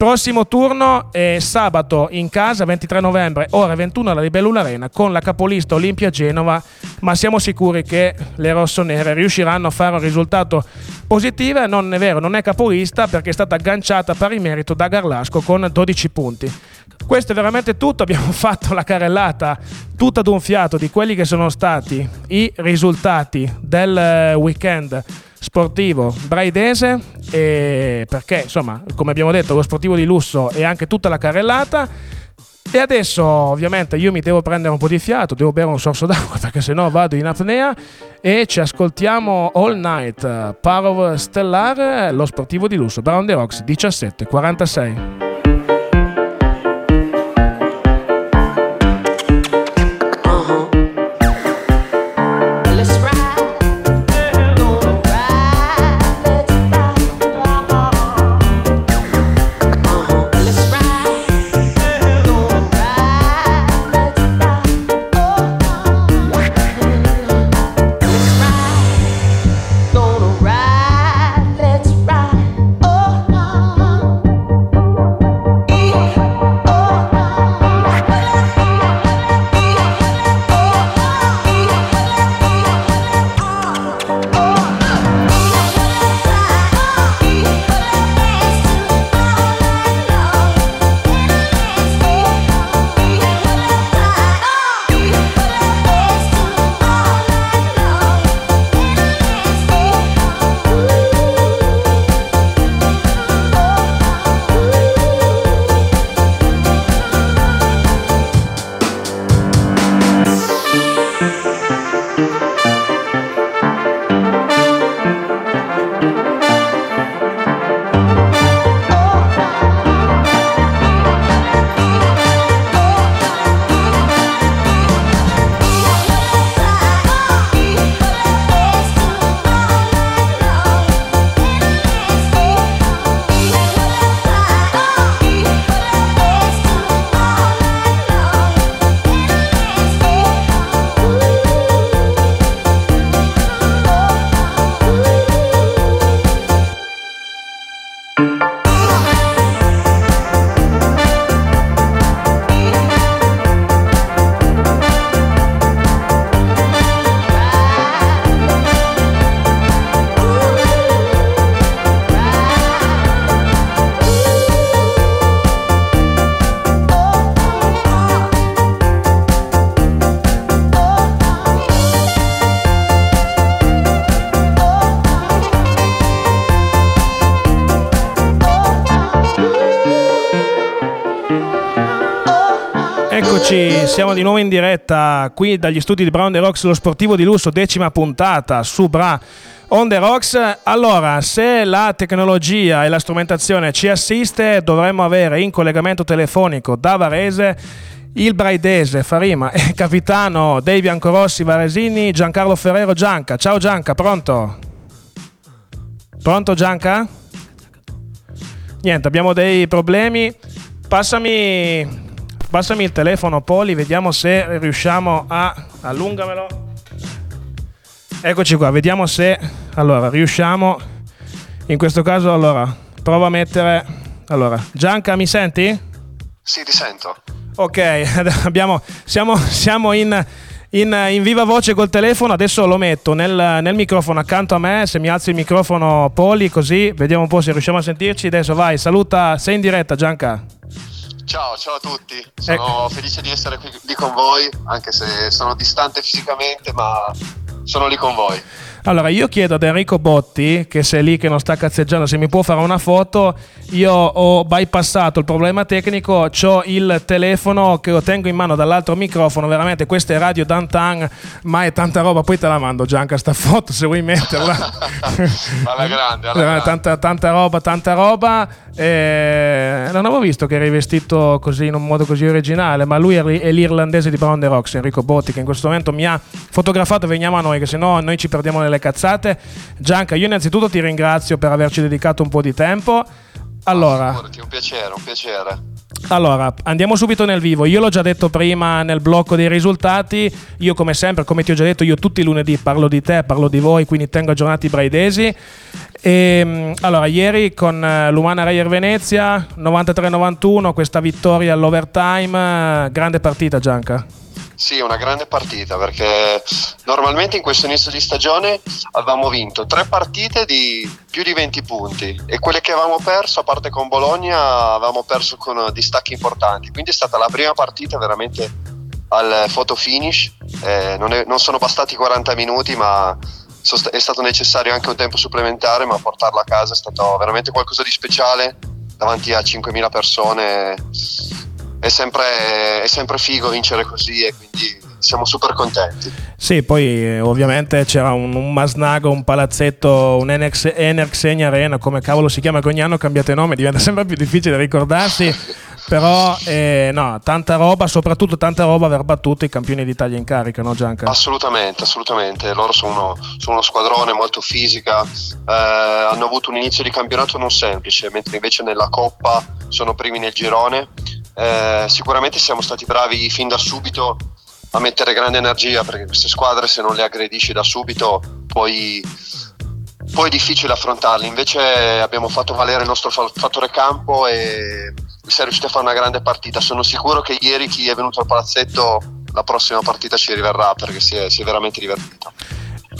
Prossimo turno è sabato in casa, 23 novembre, ore 21 alla Libellula Arena con la capolista Olimpia Genova, ma siamo sicuri che le rossonere riusciranno a fare un risultato positivo. Non è vero, non è capolista perché è stata agganciata pari merito da Garlasco con 12 punti. Questo è veramente tutto, abbiamo fatto la carrellata tutta d'un fiato di quelli che sono stati i risultati del weekend sportivo braidese perché insomma come abbiamo detto lo sportivo di lusso e anche tutta la carrellata e adesso ovviamente io mi devo prendere un po' di fiato, devo bere un sorso d'acqua perché sennò vado in apnea e ci ascoltiamo All Night, Power Stellar, lo sportivo di lusso, Brown The Rocks 1746. Siamo di nuovo in diretta qui dagli studi di Brown The Rocks, lo sportivo di lusso, decima puntata su Bra On The Rocks. Allora, se la tecnologia e la strumentazione ci assiste, dovremmo avere in collegamento telefonico da Varese il braidese Farima e capitano dei biancorossi varesini Giancarlo Ferrero Gianca. Ciao Gianca, pronto? Pronto Gianca? Niente, abbiamo dei problemi. Passami Passami il telefono, Poli, vediamo se riusciamo a. allungamelo. Eccoci qua, vediamo se. Allora, riusciamo. In questo caso, allora, prova a mettere. Allora, Gianca, mi senti? Sì, ti sento. Ok, abbiamo, siamo, siamo in, in, in viva voce col telefono. Adesso lo metto nel, nel microfono accanto a me. Se mi alzi il microfono, Poli, così vediamo un po' se riusciamo a sentirci. Adesso vai, saluta. Sei in diretta, Gianca. Ciao, ciao a tutti. Sono felice di essere qui lì con voi, anche se sono distante fisicamente, ma sono lì con voi. Allora, io chiedo ad Enrico Botti, che se è lì che non sta cazzeggiando, se mi può fare una foto. Io ho bypassato il problema tecnico, ho il telefono che lo tengo in mano dall'altro microfono. Veramente, questa è Radio Dantan, ma è tanta roba. Poi te la mando, Gianca, sta foto se vuoi metterla. alla grande, alla grande. tanta, tanta roba, tanta roba. Eh, non avevo visto che eri vestito così in un modo così originale, ma lui è è l'irlandese di Brown the Rocks, Enrico Botti, che in questo momento mi ha fotografato. Veniamo a noi, che sennò noi ci perdiamo nelle cazzate. Gianca, io innanzitutto ti ringrazio per averci dedicato un po' di tempo. Allora, Figurati, un piacere, un piacere. allora, andiamo subito nel vivo. Io l'ho già detto prima nel blocco dei risultati. Io, come sempre, come ti ho già detto, io tutti i lunedì parlo di te, parlo di voi, quindi tengo aggiornati i braidesi. E, mh, allora, ieri con eh, l'Umana Reyer Venezia, 93-91, questa vittoria all'overtime, grande partita Gianca. Sì, una grande partita perché normalmente in questo inizio di stagione avevamo vinto tre partite di più di 20 punti e quelle che avevamo perso, a parte con Bologna, avevamo perso con distacchi importanti. Quindi è stata la prima partita veramente al photo finish. Eh, non, è- non sono bastati 40 minuti, ma è stato necessario anche un tempo supplementare, ma portarla a casa è stato veramente qualcosa di speciale davanti a 5.000 persone è sempre, è sempre figo vincere così e quindi siamo super contenti. Sì, poi eh, ovviamente c'era un, un Masnago, un palazzetto, un Enex, Enerxenia Arena, come cavolo si chiama, che ogni anno cambiate nome, diventa sempre più difficile ricordarsi, però eh, no, tanta roba, soprattutto tanta roba aver battuto i campioni d'Italia in carica, no Gianca? Assolutamente, assolutamente. Loro sono, sono uno squadrone molto fisica, eh, hanno avuto un inizio di campionato non semplice, mentre invece nella Coppa sono primi nel girone. Eh, sicuramente siamo stati bravi fin da subito a mettere grande energia perché queste squadre se non le aggredisci da subito poi, poi è difficile affrontarle. Invece abbiamo fatto valere il nostro fa- fattore campo e si è riusciti a fare una grande partita. Sono sicuro che ieri chi è venuto al palazzetto la prossima partita ci riverrà perché si è, si è veramente divertito.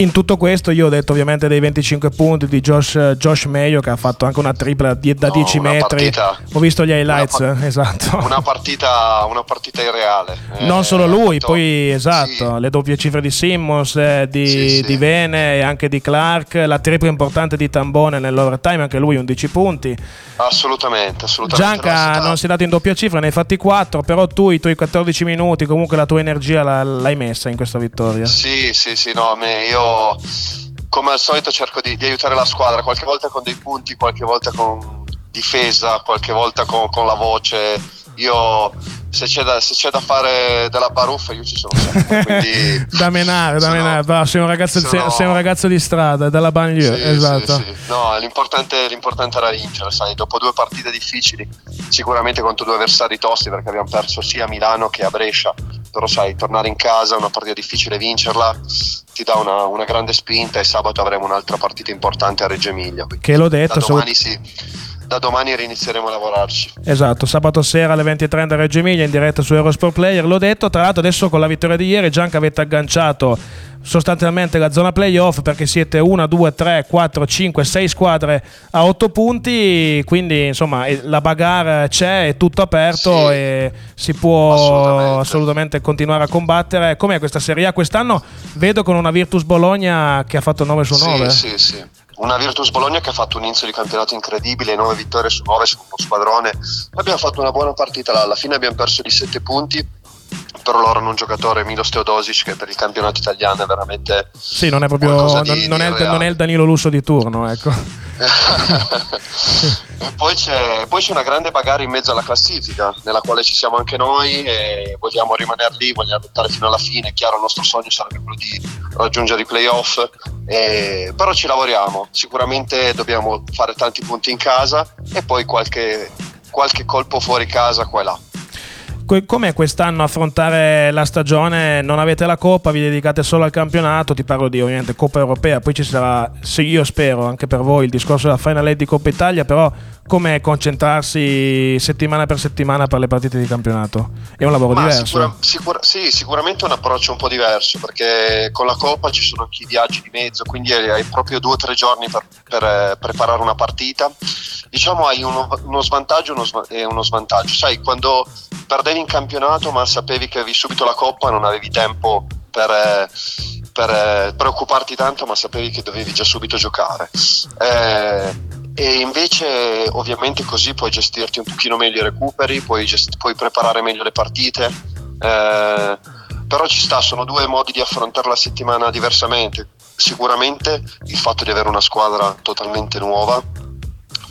In tutto questo io ho detto ovviamente dei 25 punti di Josh, Josh Mayo che ha fatto anche una tripla da No, 10 una metri. partita- Ho visto gli highlights, una pa- esatto. Una partita, una partita irreale. Eh, Non solo lui, fatto- poi esatto, le doppie cifre di Simmons, eh, di, Sì, sì. di Vene e anche di Clark, la tripla importante di Tambone nell'overtime, anche lui 11 punti. Assolutamente, assolutamente. Gianca non si è dato in doppia cifra, ne hai fatti 4, però tu i tuoi 14 minuti, comunque la tua energia l'hai messa in questa vittoria. Sì, sì, sì, no, me- come al solito cerco di, di aiutare la squadra, qualche volta con dei punti, qualche volta con difesa, qualche volta con, con la voce. Io se c'è, da, se c'è da fare della baruffa io ci sono sempre, quindi da menare, da menare, bravo, sei un ragazzo, sei- sono- sei un ragazzo di strada, dalla banlieue, Sì, esatto. sì, sì. No, l'importante, l'importante era vincere, sai, dopo due partite difficili, sicuramente contro due avversari tosti perché abbiamo perso sia a Milano che a Brescia, però sai, tornare in casa, una partita difficile, vincerla, ti dà una, una grande spinta e sabato avremo un'altra partita importante a Reggio Emilia. quindi Che l'ho detto, Da so- domani, sì, da domani rinizieremo a lavorarci. Esatto, sabato sera alle 20.30 a Reggio Emilia in diretta su Eurosport Player. L'ho detto, tra l'altro adesso con la vittoria di ieri Gianca avete agganciato sostanzialmente la zona playoff perché siete 1, 2, 3, 4, 5, 6 squadre a 8 punti, quindi insomma eh, la bagarre c'è, è tutto aperto Sì. e si può Assolutamente. assolutamente. continuare a combattere. Com'è questa Serie A? Quest'anno vedo con una Virtus Bologna che ha fatto 9 su 9. Sì, sì, sì. Una Virtus Bologna che ha fatto un inizio di campionato incredibile, 9 vittorie su 9, sono uno squadrone. Abbiamo fatto una buona partita, alla fine abbiamo perso di 7 punti, però loro hanno un giocatore, Milos Teodosic, che per il campionato italiano è veramente... Sì, non è proprio non, di- non di è, il- non è il Danilo Lusso di turno, ecco. poi c'è, poi c'è una grande bagarre in mezzo alla classifica, nella quale ci siamo anche noi e vogliamo rimanere lì, vogliamo lottare fino alla fine. Chiaro, il nostro sogno sarebbe quello di raggiungere i playoff, e- però ci lavoriamo. Sicuramente dobbiamo fare tanti punti in casa e poi qualche, qualche colpo fuori casa qua e là. Com'è quest'anno affrontare la stagione? Non avete la Coppa, vi dedicate solo al campionato. Ti parlo di ovviamente Coppa Europea, poi ci sarà, se io spero, anche per voi il discorso della Final Eight di Coppa Italia. Però, com'è concentrarsi settimana per settimana per le partite di campionato? È un lavoro Ma diverso. sicura- sicura- sì, sicuramente un approccio un po' diverso perché con la Coppa ci sono anche i viaggi di mezzo, quindi hai proprio due o tre giorni per, per, eh, preparare una partita. Diciamo hai uno, uno svantaggio e uno svantaggio. Sai, quando perdevi in campionato ma sapevi che avevi subito la Coppa non avevi tempo per, eh, per, eh, preoccuparti tanto ma sapevi che dovevi già subito giocare. Eh, e invece ovviamente così puoi gestirti un pochino meglio i recuperi, puoi, gest- puoi preparare meglio le partite, eh, però ci sta, sono due modi di affrontare la settimana diversamente. Sicuramente il fatto di avere una squadra totalmente nuova,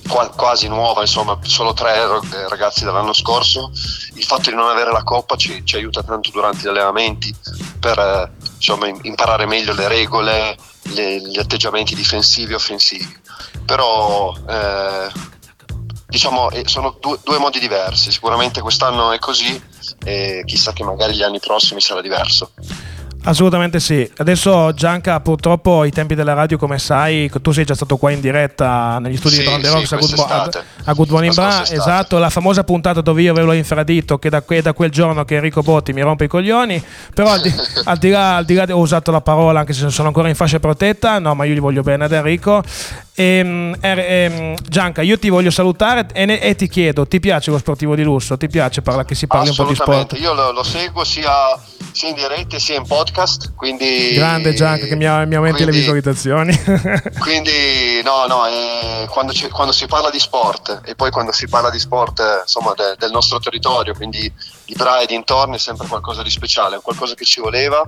qua- quasi nuova, insomma, solo tre ragazzi dall'anno scorso, il fatto di non avere la coppa ci, ci aiuta tanto durante gli allenamenti per eh, insomma, im- imparare meglio le regole, le- gli atteggiamenti difensivi e offensivi. Però eh, diciamo eh, sono due, due modi diversi, sicuramente quest'anno è così e chissà che magari gli anni prossimi sarà diverso. Assolutamente sì. Adesso Gianca, purtroppo i tempi della radio, come sai, tu sei già stato qua in diretta negli studi Sì, di sì, Rocks a Good, Mo- a, Good Morning Bra. Esatto, la famosa puntata dove io avevo infradito che da, que- da quel giorno che Enrico Botti mi rompe i coglioni. Però al di, al di là, al di là- ho usato la parola anche se sono ancora in fascia protetta, no, ma io gli voglio bene ad Enrico. Ehm, er- ehm, Gianca, io ti voglio salutare e, ne- e ti chiedo, ti piace lo sportivo di lusso? Ti piace parla- che si parli un po' di sport? Assolutamente, io lo, lo seguo sia, sia in diretta sia in podcast, quindi... Grande Gianca che mi, mi aumenti le visualizzazioni. Quindi no, no, eh, quando, quando si parla di sport e poi quando si parla di sport eh, insomma, de- del nostro territorio, quindi di Bra e dintorni, è sempre qualcosa di speciale, è qualcosa che ci voleva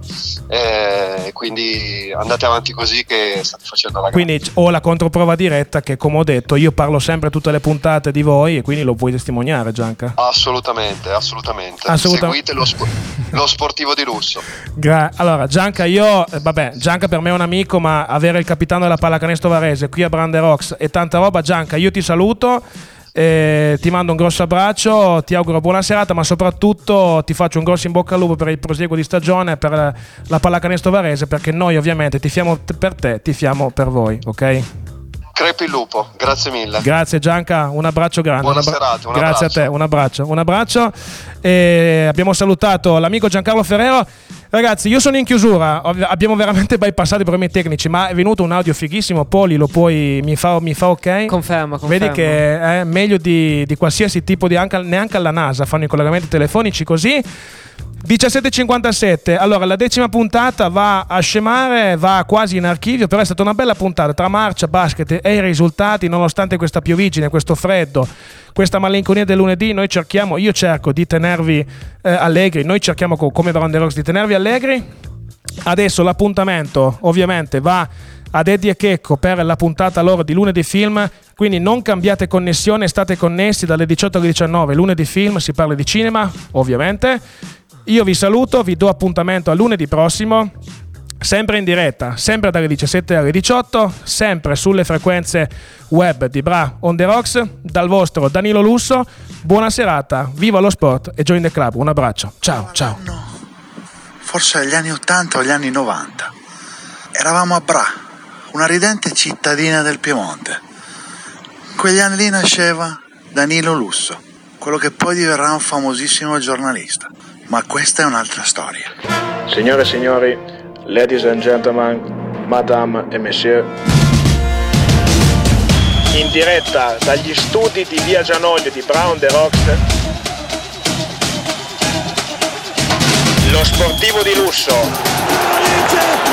eh, quindi andate avanti così che state facendo la Quindi c- ho la controprova diretta che come ho detto io parlo sempre tutte le puntate di voi e quindi lo puoi testimoniare Gianca. Assolutamente, assolutamente. Assoluta- Seguite lo, spo- lo sportivo di lusso. Gra- allora Gianca io, eh, vabbè Gianca per me è un amico ma avere il capitano della pallacanestro Varese qui a Brande Rocks e tanta roba Gianca io ti saluto. Eh, ti mando un grosso abbraccio, ti auguro buona serata, ma soprattutto ti faccio un grosso in bocca al lupo per il proseguo di stagione per la, la pallacanestro Varese, perché noi ovviamente tifiamo t- per te, tifiamo per voi, ok? Crepi il lupo, grazie mille. Grazie Gianca, un abbraccio grande. Buona abbra- serata, un Grazie abbraccio. a te, un abbraccio. Un abbraccio. E abbiamo salutato l'amico Giancarlo Ferrero. Ragazzi, io sono in chiusura, abbiamo veramente bypassato i problemi tecnici, ma è venuto un audio fighissimo. Poli, lo puoi, mi fa, mi fa ok? Conferma, conferma. Vedi che è meglio di, di qualsiasi tipo di, anche, neanche alla NASA fanno i collegamenti telefonici così. 17.57, allora la decima puntata va a scemare, va quasi in archivio, però è stata una bella puntata tra marcia, basket e i risultati, nonostante questa piovigine, questo freddo, questa malinconia del lunedì, noi cerchiamo, io cerco di tenervi eh, allegri, noi cerchiamo co- come Brand Rocks di tenervi allegri. Adesso l'appuntamento ovviamente va ad Eddie e Checco per la puntata loro di lunedì film, quindi non cambiate connessione, state connessi dalle 18 alle 19, lunedì film, si parla di cinema ovviamente. Io vi saluto, vi do appuntamento a lunedì prossimo, sempre in diretta, sempre dalle 17 alle 18, sempre sulle frequenze web di Bra on the Rocks, dal vostro Danilo Lusso. Buona serata, viva lo sport e join the club. Un abbraccio. Ciao, ciao. forse agli anni 80 o agli anni 90. Eravamo a Bra, una ridente cittadina del Piemonte. In quegli anni lì nasceva Danilo Lusso, quello che poi diverrà un famosissimo giornalista. Ma questa è un'altra storia. Signore e signori, ladies and gentlemen, madame e monsieur. In diretta dagli studi di Via Gianoglio di Brown the Rocks. Lo sportivo di lusso.